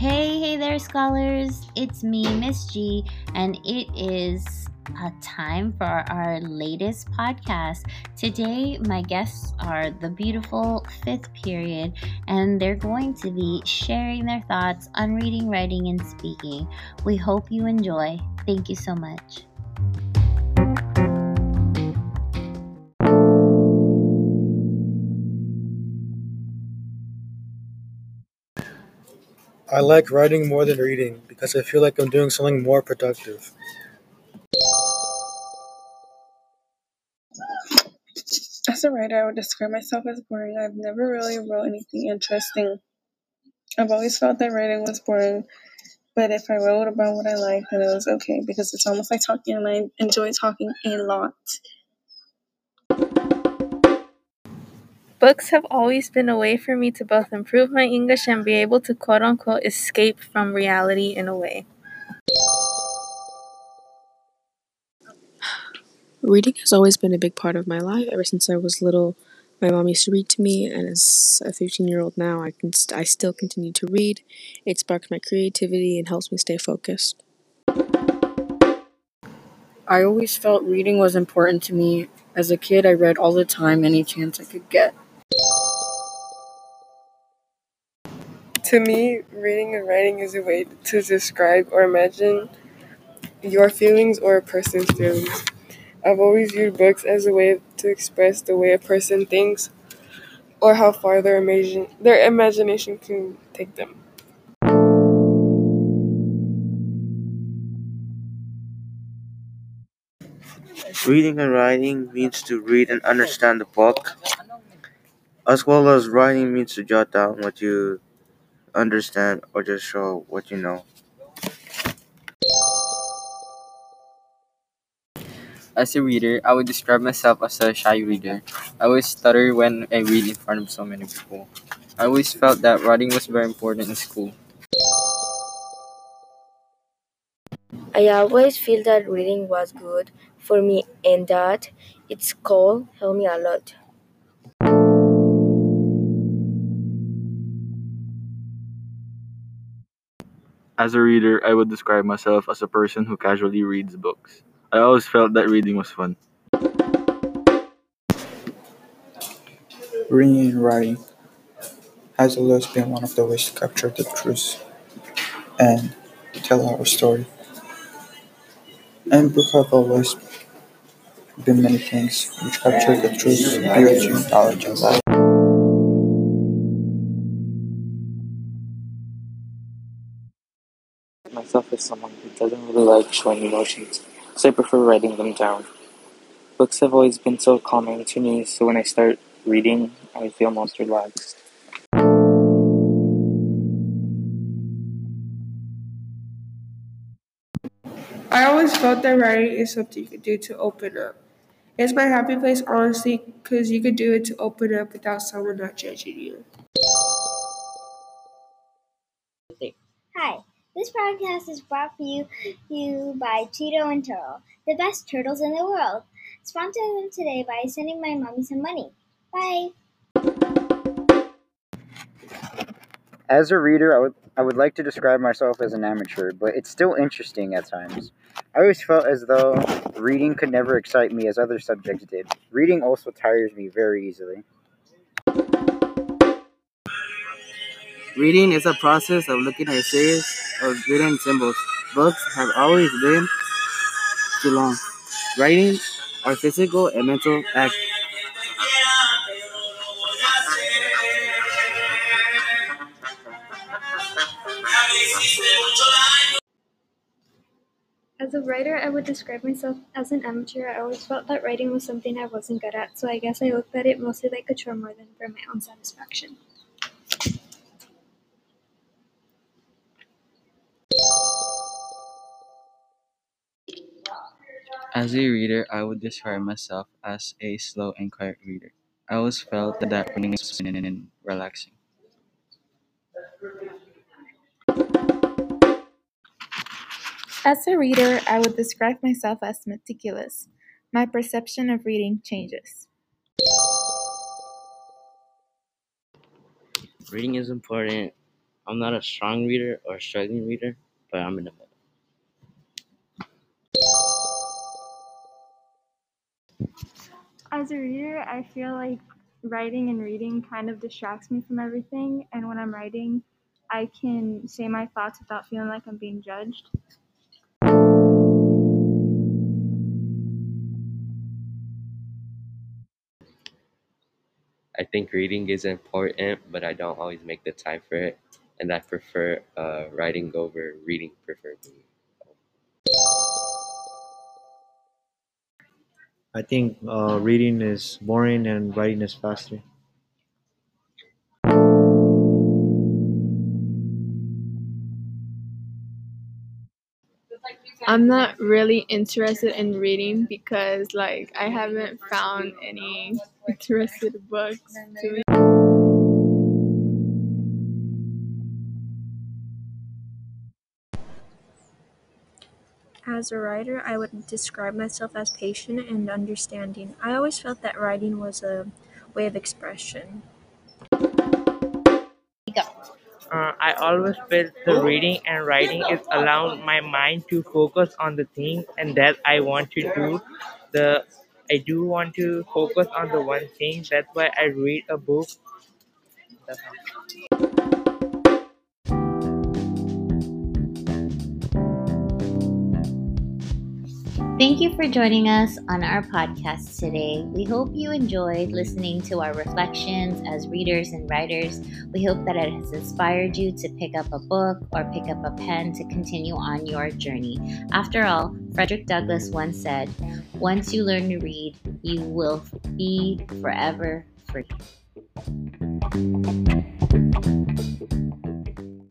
Hey, hey there, scholars. It's me, Miss G, and it is a time for our latest podcast. Today, my guests are the beautiful fifth period, and they're going to be sharing their thoughts on reading, writing, and speaking. We hope you enjoy. Thank you so much. I like writing more than reading because I feel like I'm doing something more productive. As a writer, I would describe myself as boring. I've never really wrote anything interesting. I've always felt that writing was boring, but if I wrote about what I liked, then it was okay because it's almost like talking, and I enjoy talking a lot. Books have always been a way for me to both improve my English and be able to quote unquote escape from reality in a way. Reading has always been a big part of my life. Ever since I was little, my mom used to read to me, and as a 15 year old now, I can st- I still continue to read. It sparks my creativity and helps me stay focused. I always felt reading was important to me. As a kid, I read all the time, any chance I could get. To me, reading and writing is a way to describe or imagine your feelings or a person's feelings. I've always viewed books as a way to express the way a person thinks or how far their, imagine, their imagination can take them. Reading and writing means to read and understand the book, as well as writing means to jot down what you understand or just show what you know. As a reader, I would describe myself as a shy reader. I always stutter when I read in front of so many people. I always felt that writing was very important in school. I always feel that reading was good for me and that its call helped me a lot. As a reader, I would describe myself as a person who casually reads books. I always felt that reading was fun. Reading and writing has always been one of the ways to capture the truth and tell our story. And books have always been many things which capture the truth, beauty, knowledge, and. Myself as someone who doesn't really like showing emotions, so I prefer writing them down. Books have always been so calming to me, so when I start reading, I feel most relaxed. I always felt that writing is something you could do to open up. It's my happy place, honestly, because you could do it to open up without someone not judging you. Hi, this podcast is brought to you, you by Cheeto and Turtle, the best turtles in the world. Sponsor them today by sending my mommy some money. Bye. As a reader, I would I would like to describe myself as an amateur, but it's still interesting at times. I always felt as though reading could never excite me as other subjects did. Reading also tires me very easily. Reading is a process of looking at a series of written symbols. Books have always been too long. Writing are physical and mental acts. As a writer, I would describe myself as an amateur. I always felt that writing was something I wasn't good at, so I guess I looked at it mostly like a chore more than for my own satisfaction. As a reader, I would describe myself as a slow and quiet reader. I always felt that reading was fun and relaxing. As a reader, I would describe myself as meticulous. My perception of reading changes. Reading is important I'm not a strong reader or a struggling reader, but I'm in the middle. As a reader, I feel like writing and reading kind of distracts me from everything, and when I'm writing, I can say my thoughts without feeling like I'm being judged. I think reading is important, but I don't always make the time for it, and I prefer uh, writing over reading preferably. I think uh, reading is boring and writing is faster. I'm not really interested in reading because like I haven't found any interested books to read. As a writer, I would describe myself as patient and understanding. I always felt that writing was a way of expression. Uh, I always felt the reading and writing is allowing my mind to focus on the thing and that I want to do. The I do want to focus on the one thing. That's why I read a book. Thank you for joining us on our podcast today. We hope you enjoyed listening to our reflections as readers and writers. We hope that it has inspired you to pick up a book or pick up a pen to continue on your journey. After all, Frederick Douglass once said, Once you learn to read, you will be forever free.